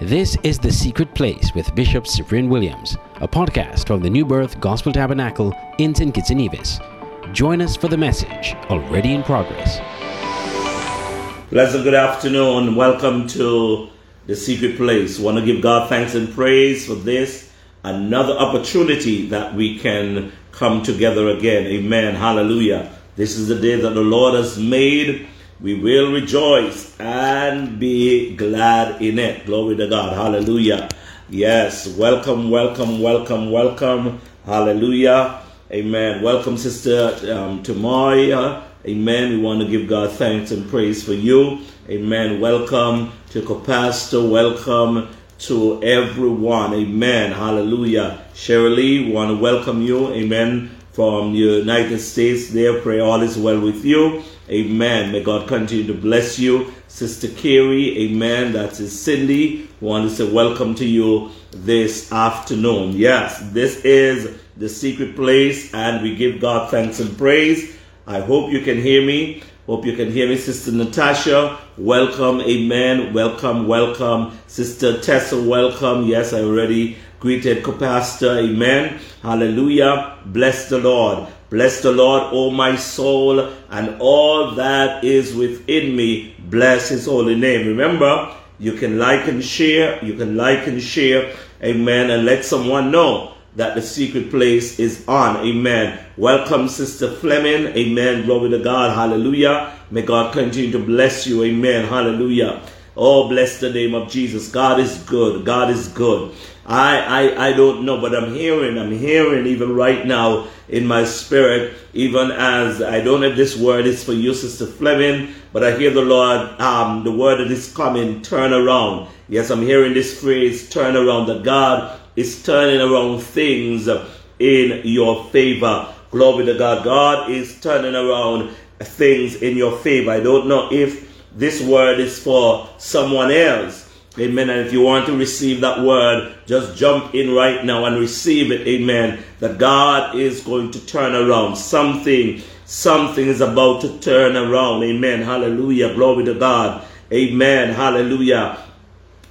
This is The Secret Place with Bishop Cyprian Williams, a podcast from the New Birth Gospel Tabernacle in St. Kitts and Nevis. Join us for the message already in progress. Pleasant good afternoon. Welcome to The Secret Place. Want to give God thanks and praise for this, another opportunity that we can come together again. Amen. Hallelujah. This is the day that the Lord has made we will rejoice and be glad in it. Glory to God. Hallelujah. Yes. Welcome, welcome, welcome, welcome. Hallelujah. Amen. Welcome, Sister um, Tamaya. Amen. We want to give God thanks and praise for you. Amen. Welcome to Pastor. Welcome to everyone. Amen. Hallelujah. Shirley, we want to welcome you. Amen. From the United States there. Pray all is well with you. Amen. May God continue to bless you. Sister Carrie, amen. That is Cindy. We want to say welcome to you this afternoon. Yes, this is the secret place, and we give God thanks and praise. I hope you can hear me. Hope you can hear me, Sister Natasha. Welcome, amen. Welcome, welcome. Sister Tessa, welcome. Yes, I already greeted co-pastor, amen. Hallelujah. Bless the Lord. Bless the Lord, O my soul, and all that is within me. Bless his holy name. Remember, you can like and share. You can like and share. Amen. And let someone know that the secret place is on. Amen. Welcome, Sister Fleming. Amen. Glory to God. Hallelujah. May God continue to bless you. Amen. Hallelujah. Oh, bless the name of Jesus. God is good. God is good. I, I, I don't know, but I'm hearing, I'm hearing even right now in my spirit, even as I don't if this word is for you, Sister Fleming, but I hear the Lord, um, the word that is coming, turn around. Yes, I'm hearing this phrase, turn around, that God is turning around things in your favor. Glory to God. God is turning around things in your favor. I don't know if this word is for someone else Amen. And if you want to receive that word, just jump in right now and receive it. Amen. That God is going to turn around something. Something is about to turn around. Amen. Hallelujah. Glory to God. Amen. Hallelujah.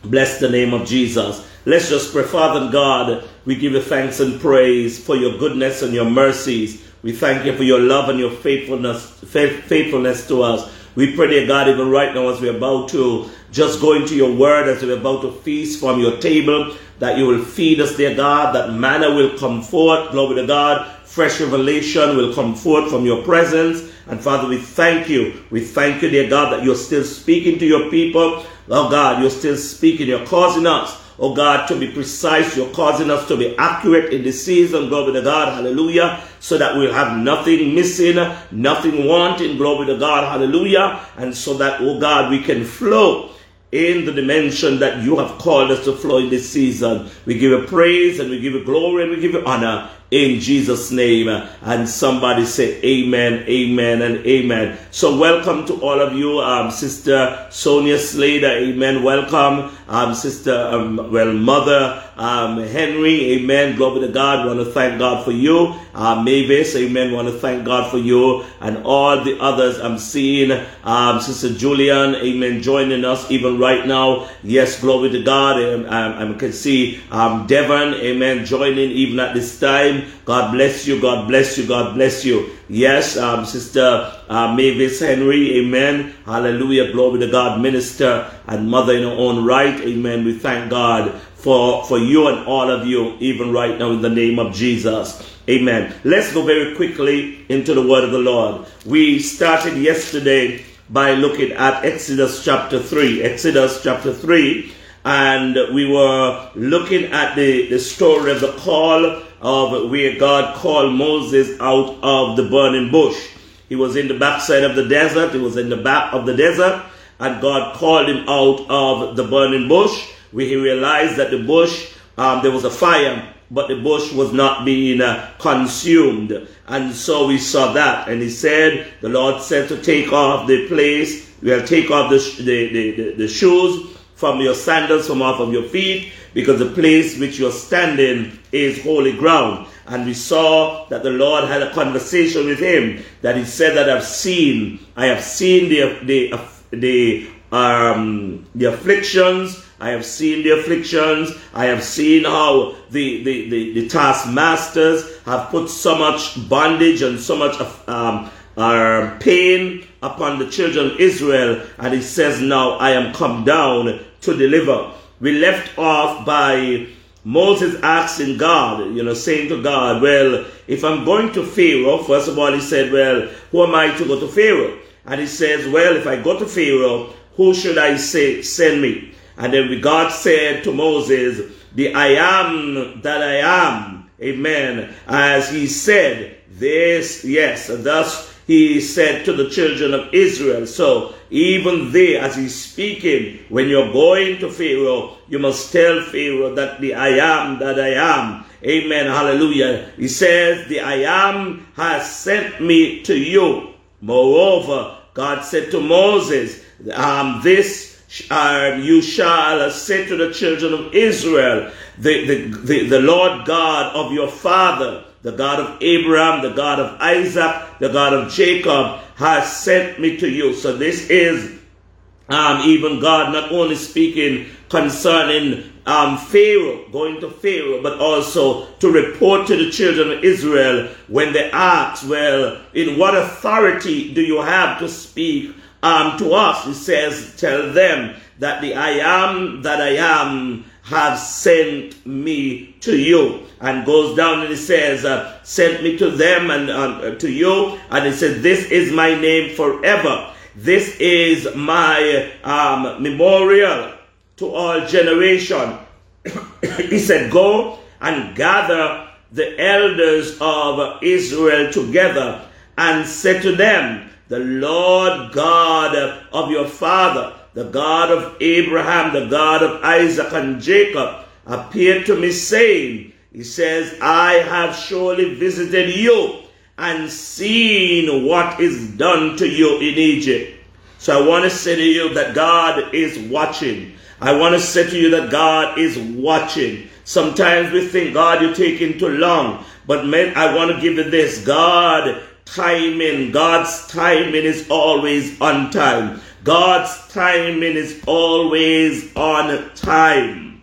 Bless the name of Jesus. Let's just pray. Father God, we give you thanks and praise for your goodness and your mercies. We thank you for your love and your faithfulness, faithfulness to us. We pray, dear God, even right now as we're about to just go into your word, as we're about to feast from your table, that you will feed us, dear God, that manna will come forth, glory to God, fresh revelation will come forth from your presence. And Father, we thank you. We thank you, dear God, that you're still speaking to your people. Oh God, you're still speaking. You're causing us oh God, to be precise. You're causing us to be accurate in this season. Glory to God. Hallelujah. So that we'll have nothing missing, nothing wanting. Glory to God. Hallelujah. And so that, oh God, we can flow in the dimension that you have called us to flow in this season. We give you praise and we give you glory and we give you honor in Jesus' name. And somebody say amen, amen, and amen. So welcome to all of you, um, Sister Sonia Slater, amen. Welcome, um, Sister, um, well, Mother um, Henry, amen. Glory to God. We want to thank God for you. Uh, Mavis, amen. We want to thank God for you and all the others I'm seeing. Um, Sister Julian, amen, joining us even right now. Yes, glory to God. Um, um I can see um, Devon, amen, joining even at this time. God bless you. God bless you. God bless you. Yes, um, Sister uh, Mavis Henry. Amen. Hallelujah. Glory to God. Minister and mother in her own right. Amen. We thank God for, for you and all of you, even right now in the name of Jesus. Amen. Let's go very quickly into the word of the Lord. We started yesterday by looking at Exodus chapter 3. Exodus chapter 3 and we were looking at the, the story of the call of where God called Moses out of the burning bush. He was in the backside of the desert, he was in the back of the desert, and God called him out of the burning bush, where he realized that the bush, um, there was a fire, but the bush was not being uh, consumed. And so we saw that. And he said, the Lord said to take off the place, we'll take off the, the, the, the shoes from your sandals from off of your feet, because the place which you're standing is holy ground. And we saw that the Lord had a conversation with him, that he said that I've seen, I have seen the, the, the, um, the afflictions I have seen the afflictions. I have seen how the, the, the, the taskmasters have put so much bondage and so much um, uh, pain upon the children of Israel. And he says, Now I am come down to deliver. We left off by Moses asking God, you know, saying to God, Well, if I'm going to Pharaoh, first of all, he said, Well, who am I to go to Pharaoh? And he says, Well, if I go to Pharaoh, who should I say send me? And then God said to Moses, The I am that I am. Amen. As he said, This, yes, thus he said to the children of Israel. So even there, as he's speaking, when you're going to Pharaoh, you must tell Pharaoh that the I am that I am. Amen. Hallelujah. He says, the I am has sent me to you. Moreover, God said to Moses, um, this uh, you shall say to the children of Israel, the, the, the, the Lord God of your father, the God of Abraham, the God of Isaac, the God of Jacob, has sent me to you. So this is um, even God not only speaking concerning um, Pharaoh, going to Pharaoh, but also to report to the children of Israel when they ask, well, in what authority do you have to speak um, to us? He says, tell them that the I am that I am have sent me to you. And goes down and he says, uh, sent me to them and uh, to you. And he said, this is my name forever. This is my um, memorial to all generation. he said, go and gather the elders of Israel together and say to them, the Lord God of your father, the God of Abraham, the God of Isaac and Jacob, appeared to me saying, He says, I have surely visited you and seen what is done to you in Egypt. So I want to say to you that God is watching. I want to say to you that God is watching. Sometimes we think, God, you're taking too long. But men, I want to give you this. God timing, God's timing is always on time. God's timing is always on time.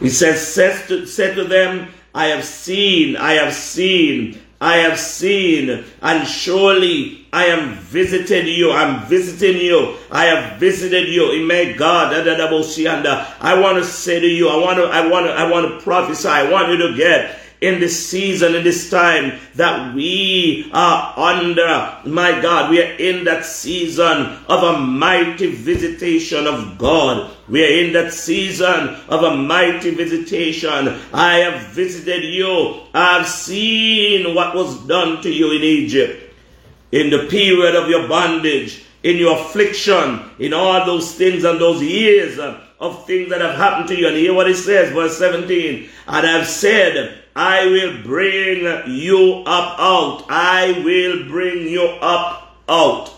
He says, says to, said to them, I have seen, I have seen, I have seen, and surely I am visiting you. I'm visiting you. I have visited you. May God, uh, I want to say to you, I want to, I want to, I want to prophesy. I want you to get in this season, in this time that we are under. My God, we are in that season of a mighty visitation of God. We are in that season of a mighty visitation. I have visited you. I have seen what was done to you in Egypt. In the period of your bondage, in your affliction, in all those things and those years of things that have happened to you. And hear what it says, verse 17. And I've said, I will bring you up out. I will bring you up out.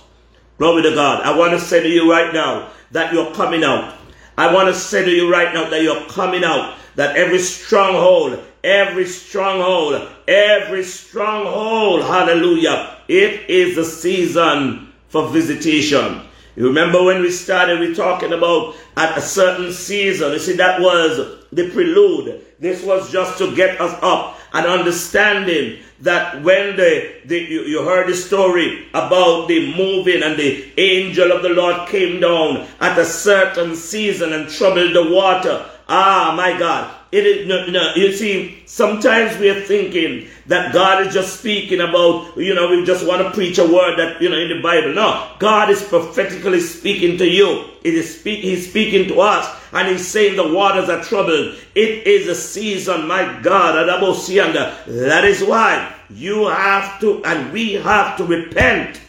Glory to God. I want to say to you right now that you're coming out. I want to say to you right now that you're coming out. That every stronghold, every stronghold, every stronghold, hallelujah, it is the season for visitation. You remember when we started, we talking about at a certain season. You see, that was the prelude. This was just to get us up and understanding that when the, the you, you, heard the story about the moving and the angel of the Lord came down at a certain season and troubled the water. Ah, my God. It is, no, no, you see, sometimes we are thinking that God is just speaking about, you know, we just want to preach a word that, you know, in the Bible. No, God is prophetically speaking to you. It is speak, He's speaking to us and He's saying the waters are troubled. It is a season, my God, that is why you have to and we have to repent.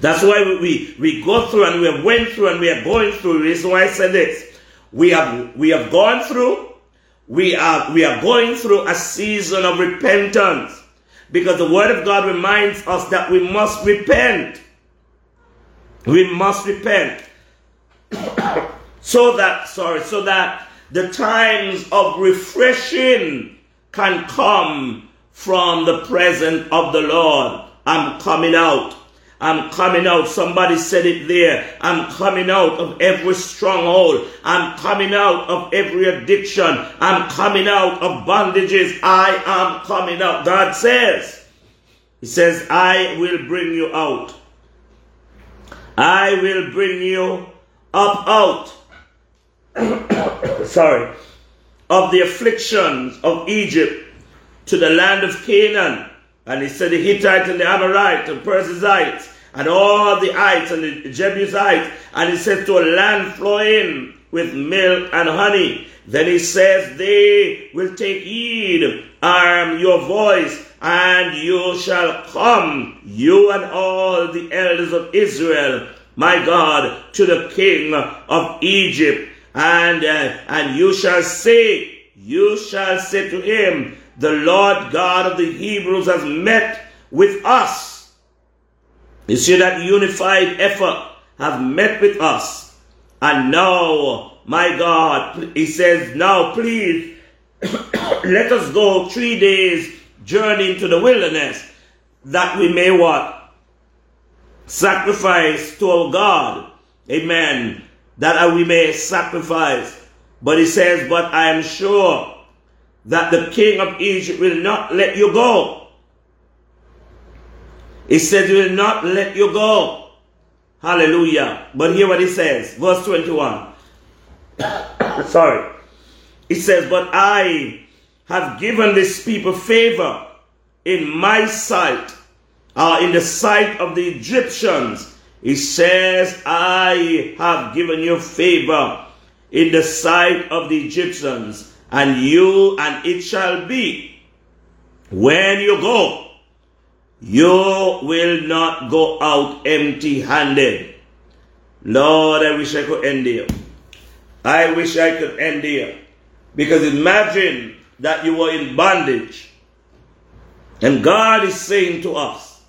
That's why we, we, we go through and we have went through and we are going through. The reason why I said this. We have, we have gone through we are, we are going through a season of repentance because the Word of God reminds us that we must repent. We must repent. so that, sorry, so that the times of refreshing can come from the presence of the Lord. I'm coming out. I'm coming out. Somebody said it there. I'm coming out of every stronghold. I'm coming out of every addiction. I'm coming out of bondages. I am coming out. God says, He says, I will bring you out. I will bring you up out. Sorry. Of the afflictions of Egypt to the land of Canaan. And he said the Hittite and the Amorite and Perizzite and all the ites and the Jebusites. And he said to a land flowing with milk and honey. Then he says, They will take heed, arm your voice, and you shall come, you and all the elders of Israel, my God, to the king of Egypt. And, uh, and you shall say, you shall say to him, the Lord God of the Hebrews has met with us. You see that unified effort have met with us. And now, my God, he says, now please let us go three days journey into the wilderness that we may what? Sacrifice to our God. Amen. That we may sacrifice. But he says, but I am sure that the king of Egypt will not let you go. He said, He will not let you go. Hallelujah. But hear what he says, verse 21. Sorry. He says, But I have given this people favor in my sight, uh, in the sight of the Egyptians. He says, I have given you favor in the sight of the Egyptians and you and it shall be when you go, you will not go out empty handed. Lord, I wish I could end here. I wish I could end here. Because imagine that you were in bondage. And God is saying to us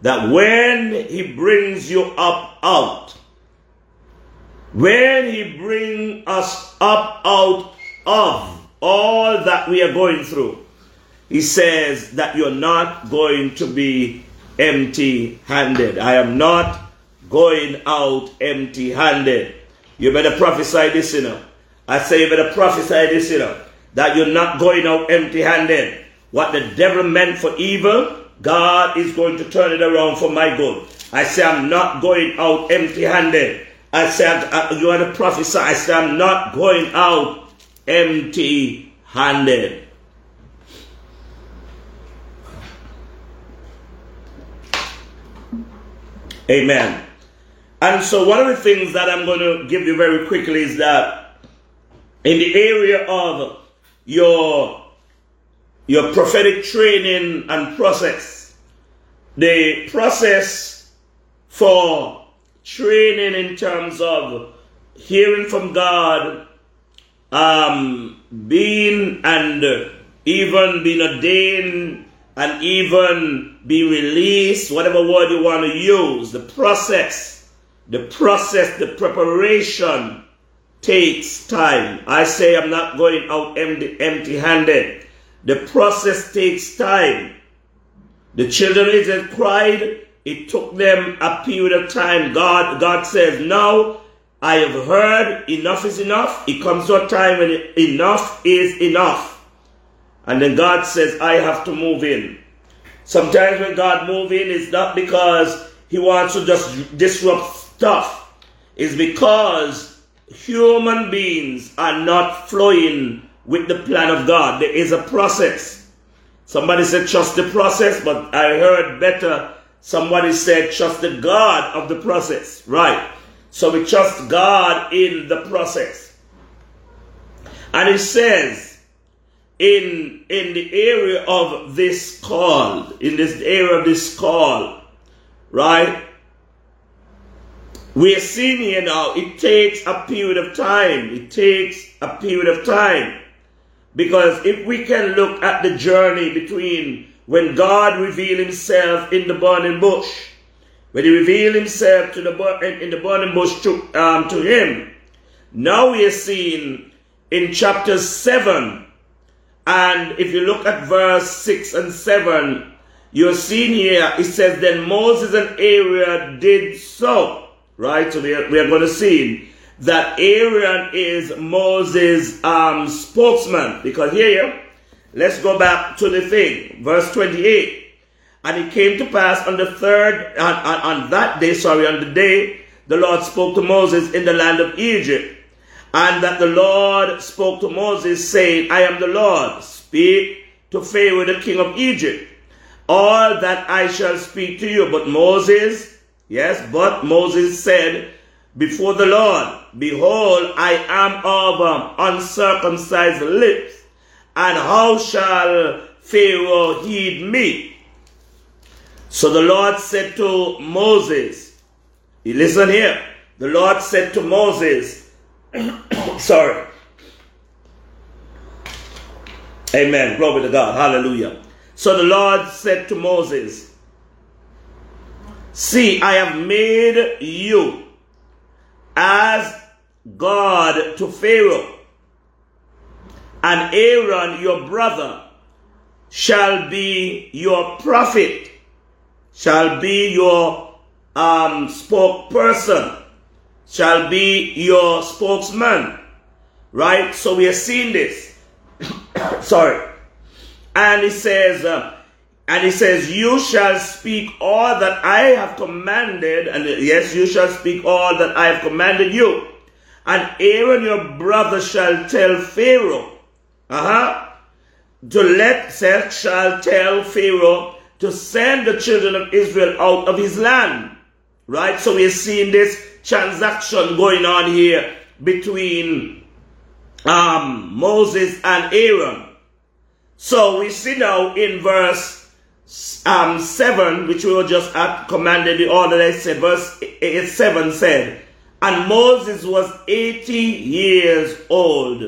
that when He brings you up out, when He brings us up out of all that we are going through, he says that you're not going to be empty handed. I am not going out empty handed. You better prophesy this, you know. I say you better prophesy this, you know, that you're not going out empty handed. What the devil meant for evil, God is going to turn it around for my good. I say I'm not going out empty handed. I said, uh, you are prophesy. I say I'm not going out empty handed. Amen. And so, one of the things that I'm going to give you very quickly is that in the area of your, your prophetic training and process, the process for training in terms of hearing from God um, being and even being ordained and even be released, whatever word you want to use, the process, the process, the preparation takes time. I say I'm not going out empty handed. The process takes time. The children of Israel cried. It took them a period of time. God, God says, now I have heard enough is enough. It comes to a time when enough is enough. And then God says, I have to move in. Sometimes when God move in, it's not because he wants to just disrupt stuff. It's because human beings are not flowing with the plan of God. There is a process. Somebody said trust the process, but I heard better. Somebody said trust the God of the process. Right. So we trust God in the process. And it says, in, in the area of this call, in this area of this call, right? We are seeing here now, it takes a period of time. It takes a period of time. Because if we can look at the journey between when God revealed himself in the burning bush when he revealed himself to the, in the burning bush to, um, to him. Now we are seeing in chapter 7, and if you look at verse 6 and 7, you're seeing here, it says, Then Moses and Aaron did so. Right? So we are, we are going to see that Aaron is Moses' um, spokesman. Because here, let's go back to the thing. Verse 28. And it came to pass on the third, on, on, on that day, sorry, on the day the Lord spoke to Moses in the land of Egypt. And that the Lord spoke to Moses, saying, I am the Lord. Speak to Pharaoh, the king of Egypt, all that I shall speak to you. But Moses, yes, but Moses said before the Lord, Behold, I am of um, uncircumcised lips, and how shall Pharaoh heed me? So the Lord said to Moses, you listen here, the Lord said to Moses, sorry, Amen. Glory to God. Hallelujah. So the Lord said to Moses, See, I have made you as God to Pharaoh, and Aaron, your brother, shall be your prophet, shall be your um, spokesperson, shall be your spokesman. Right? So we are seeing this. Sorry. And he says, uh, and he says, You shall speak all that I have commanded, and yes, you shall speak all that I have commanded you. And Aaron your brother shall tell Pharaoh, uh-huh, to let Seth shall tell Pharaoh to send the children of Israel out of his land. Right? So we're seeing this transaction going on here between um, Moses and Aaron. So we see now in verse um, 7, which we were just at, commanded the order that said, verse 8, 7 said, And Moses was 80 years old,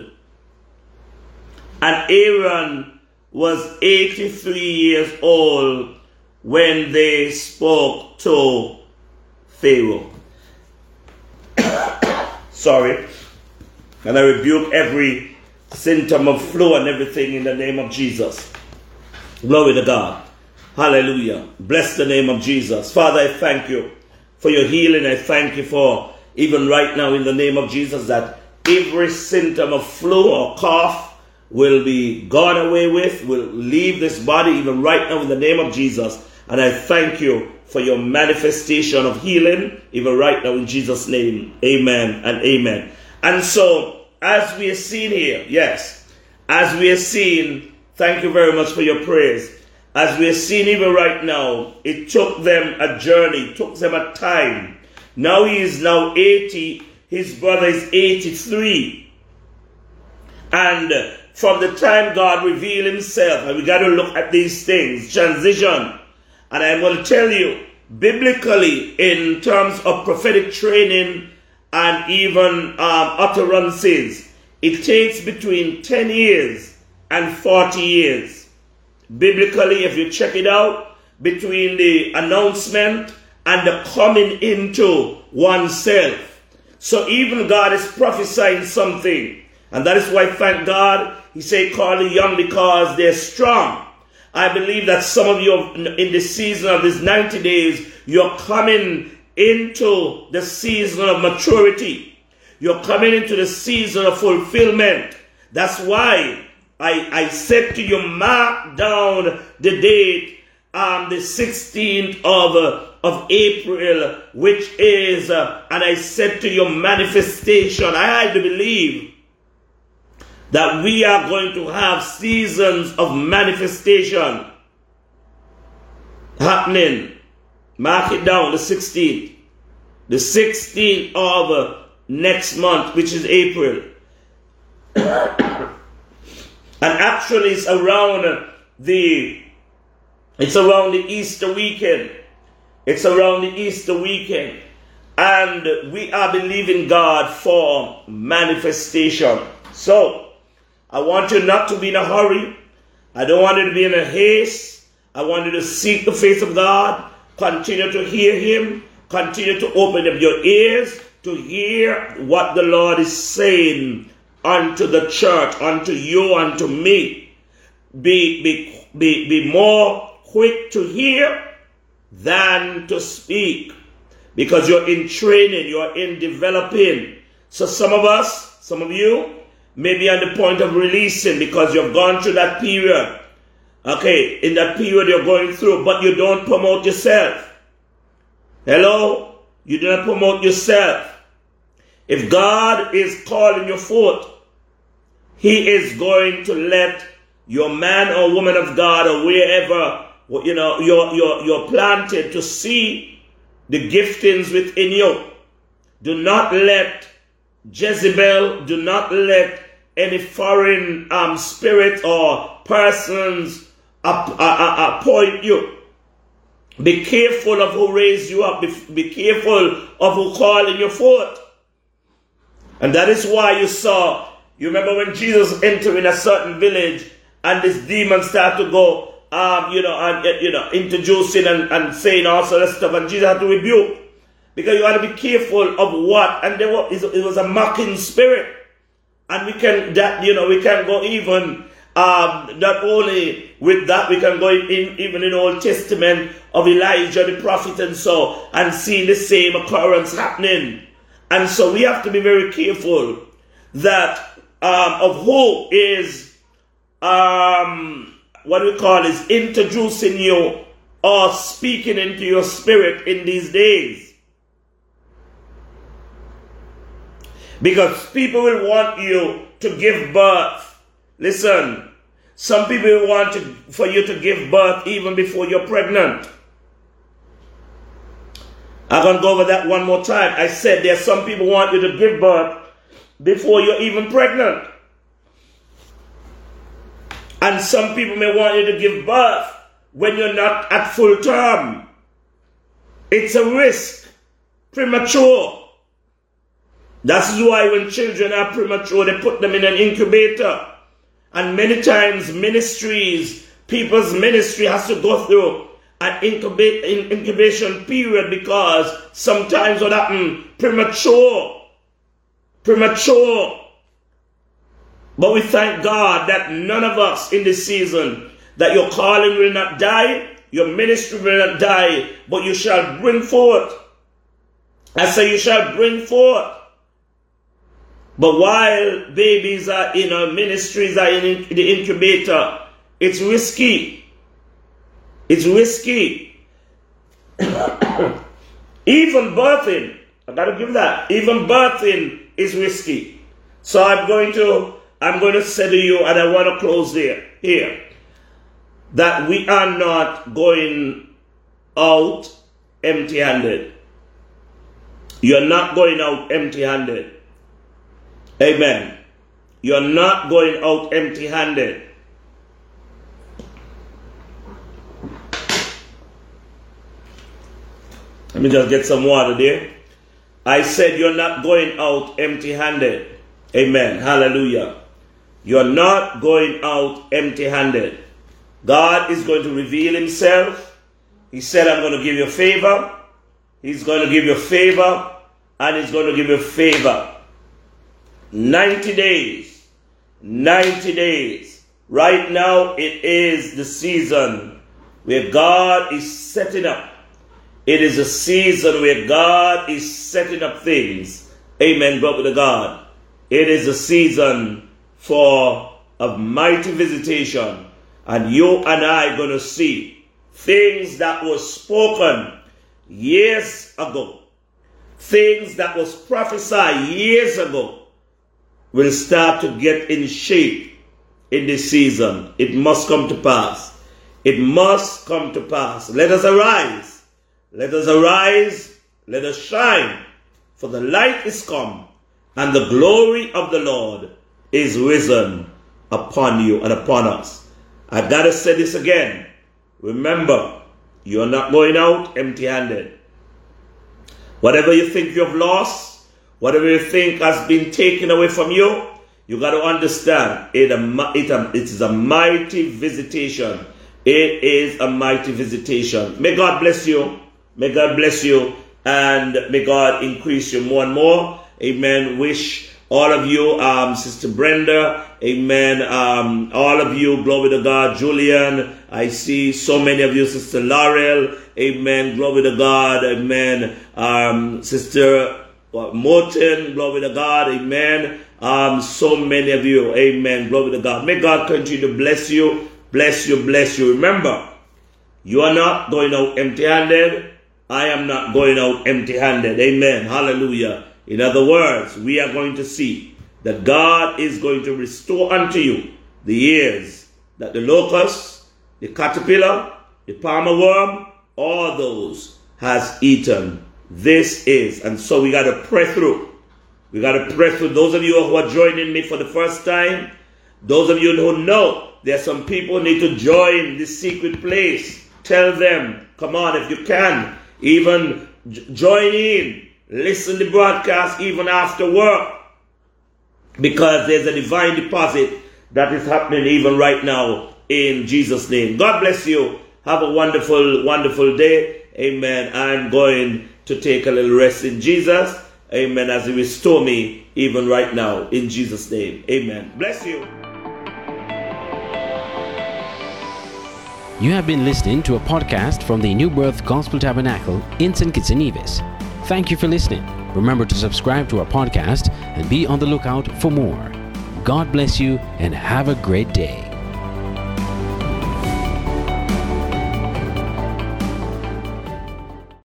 and Aaron was 83 years old when they spoke to Pharaoh. Sorry. And I rebuke every symptom of flu and everything in the name of Jesus. Glory to God. Hallelujah. Bless the name of Jesus. Father, I thank you for your healing. I thank you for even right now in the name of Jesus that every symptom of flu or cough will be gone away with, will leave this body even right now in the name of Jesus. And I thank you for your manifestation of healing even right now in Jesus' name. Amen and amen. And so, as we are seeing here, yes, as we are seeing, thank you very much for your prayers. As we are seeing even right now, it took them a journey, took them a time. Now he is now 80, his brother is 83. And from the time God revealed himself, and we got to look at these things, transition. And I'm going to tell you, biblically, in terms of prophetic training, and even um, utterances. It takes between 10 years and 40 years. Biblically, if you check it out, between the announcement and the coming into oneself. So even God is prophesying something. And that is why, thank God, He said, call the young because they're strong. I believe that some of you in the season of these 90 days, you're coming into the season of maturity. You're coming into the season of fulfillment. That's why I, I said to you, mark down the date, um, the 16th of, uh, of April, which is, uh, and I said to you, manifestation. I had to believe that we are going to have seasons of manifestation happening Mark it down, the 16th. The 16th of next month, which is April. and actually it's around the it's around the Easter weekend. It's around the Easter weekend. And we are believing God for manifestation. So, I want you not to be in a hurry. I don't want you to be in a haste. I want you to seek the face of God. Continue to hear him. Continue to open up your ears to hear what the Lord is saying unto the church, unto you, unto me. Be, be, be, be more quick to hear than to speak because you're in training, you're in developing. So some of us, some of you, may be on the point of releasing because you've gone through that period. Okay, in that period you're going through, but you don't promote yourself. Hello? You do not promote yourself. If God is calling your foot, He is going to let your man or woman of God or wherever you know you're, you're, you're planted to see the giftings within you. Do not let Jezebel, do not let any foreign um, spirit or persons appoint you. Be careful of who raised you up. Be, be careful of who called in your foot. And that is why you saw, you remember when Jesus entered in a certain village and this demon started to go, um, you know, and, you know, introducing and, and saying all sort of stuff, and Jesus had to rebuke. Because you got to be careful of what, and there was, it was a mocking spirit. And we can, that, you know, we can go even, um, not only with that, we can go in, even in Old Testament of Elijah the prophet and so, and see the same occurrence happening. And so we have to be very careful that um, of who is um, what we call is introducing you or speaking into your spirit in these days. Because people will want you to give birth. Listen, some people want to, for you to give birth even before you're pregnant. I'm going to go over that one more time. I said there some people want you to give birth before you're even pregnant. And some people may want you to give birth when you're not at full term. It's a risk. Premature. That's why when children are premature, they put them in an incubator. And many times ministries, people's ministry has to go through an incubation period because sometimes what happens, premature, premature. But we thank God that none of us in this season, that your calling will not die, your ministry will not die, but you shall bring forth. I say you shall bring forth but while babies are in our ministries are in the incubator, it's risky. It's risky. Even birthing, I gotta give that. Even birthing is risky. So I'm going to I'm going to say to you, and I want to close there here, that we are not going out empty-handed. You're not going out empty-handed. Amen. You're not going out empty handed. Let me just get some water there. I said you're not going out empty handed. Amen. Hallelujah. You're not going out empty handed. God is going to reveal Himself. He said, I'm going to give you favor. He's going to give you favor. And He's going to give you favor. 90 days. 90 days. Right now, it is the season where God is setting up. It is a season where God is setting up things. Amen. Glory to God. It is a season for a mighty visitation. And you and I going to see things that were spoken years ago. Things that was prophesied years ago will start to get in shape in this season. It must come to pass. It must come to pass. Let us arise. Let us arise. Let us shine. For the light is come, and the glory of the Lord is risen upon you and upon us. I've got to say this again. Remember, you're not going out empty handed. Whatever you think you've lost, Whatever you think has been taken away from you, you got to understand it, it, is a mighty visitation. It is a mighty visitation. May God bless you. May God bless you. And may God increase you more and more. Amen. Wish all of you, um, Sister Brenda, amen. Um, all of you, glory to God, Julian, I see so many of you, Sister Laurel, amen, glory to God, amen. Um, Sister Morton, glory to God, amen. Um, so many of you, amen, glory to God. May God continue to bless you, bless you, bless you. Remember, you are not going out empty handed. I am not going out empty handed. Amen. Hallelujah. In other words, we are going to see that God is going to restore unto you the years that the locust, the caterpillar, the palmer worm, all those has eaten. This is, and so we got to pray through. We got to pray through. Those of you who are joining me for the first time, those of you who know there are some people need to join this secret place, tell them, come on, if you can, even join in Listen to the broadcast even after work because there's a divine deposit that is happening even right now in Jesus' name. God bless you. Have a wonderful, wonderful day. Amen. I'm going to take a little rest in Jesus. Amen. As He restore me even right now in Jesus' name. Amen. Bless you. You have been listening to a podcast from the New Birth Gospel Tabernacle in St. Kitts and Nevis. Thank you for listening. Remember to subscribe to our podcast and be on the lookout for more. God bless you and have a great day.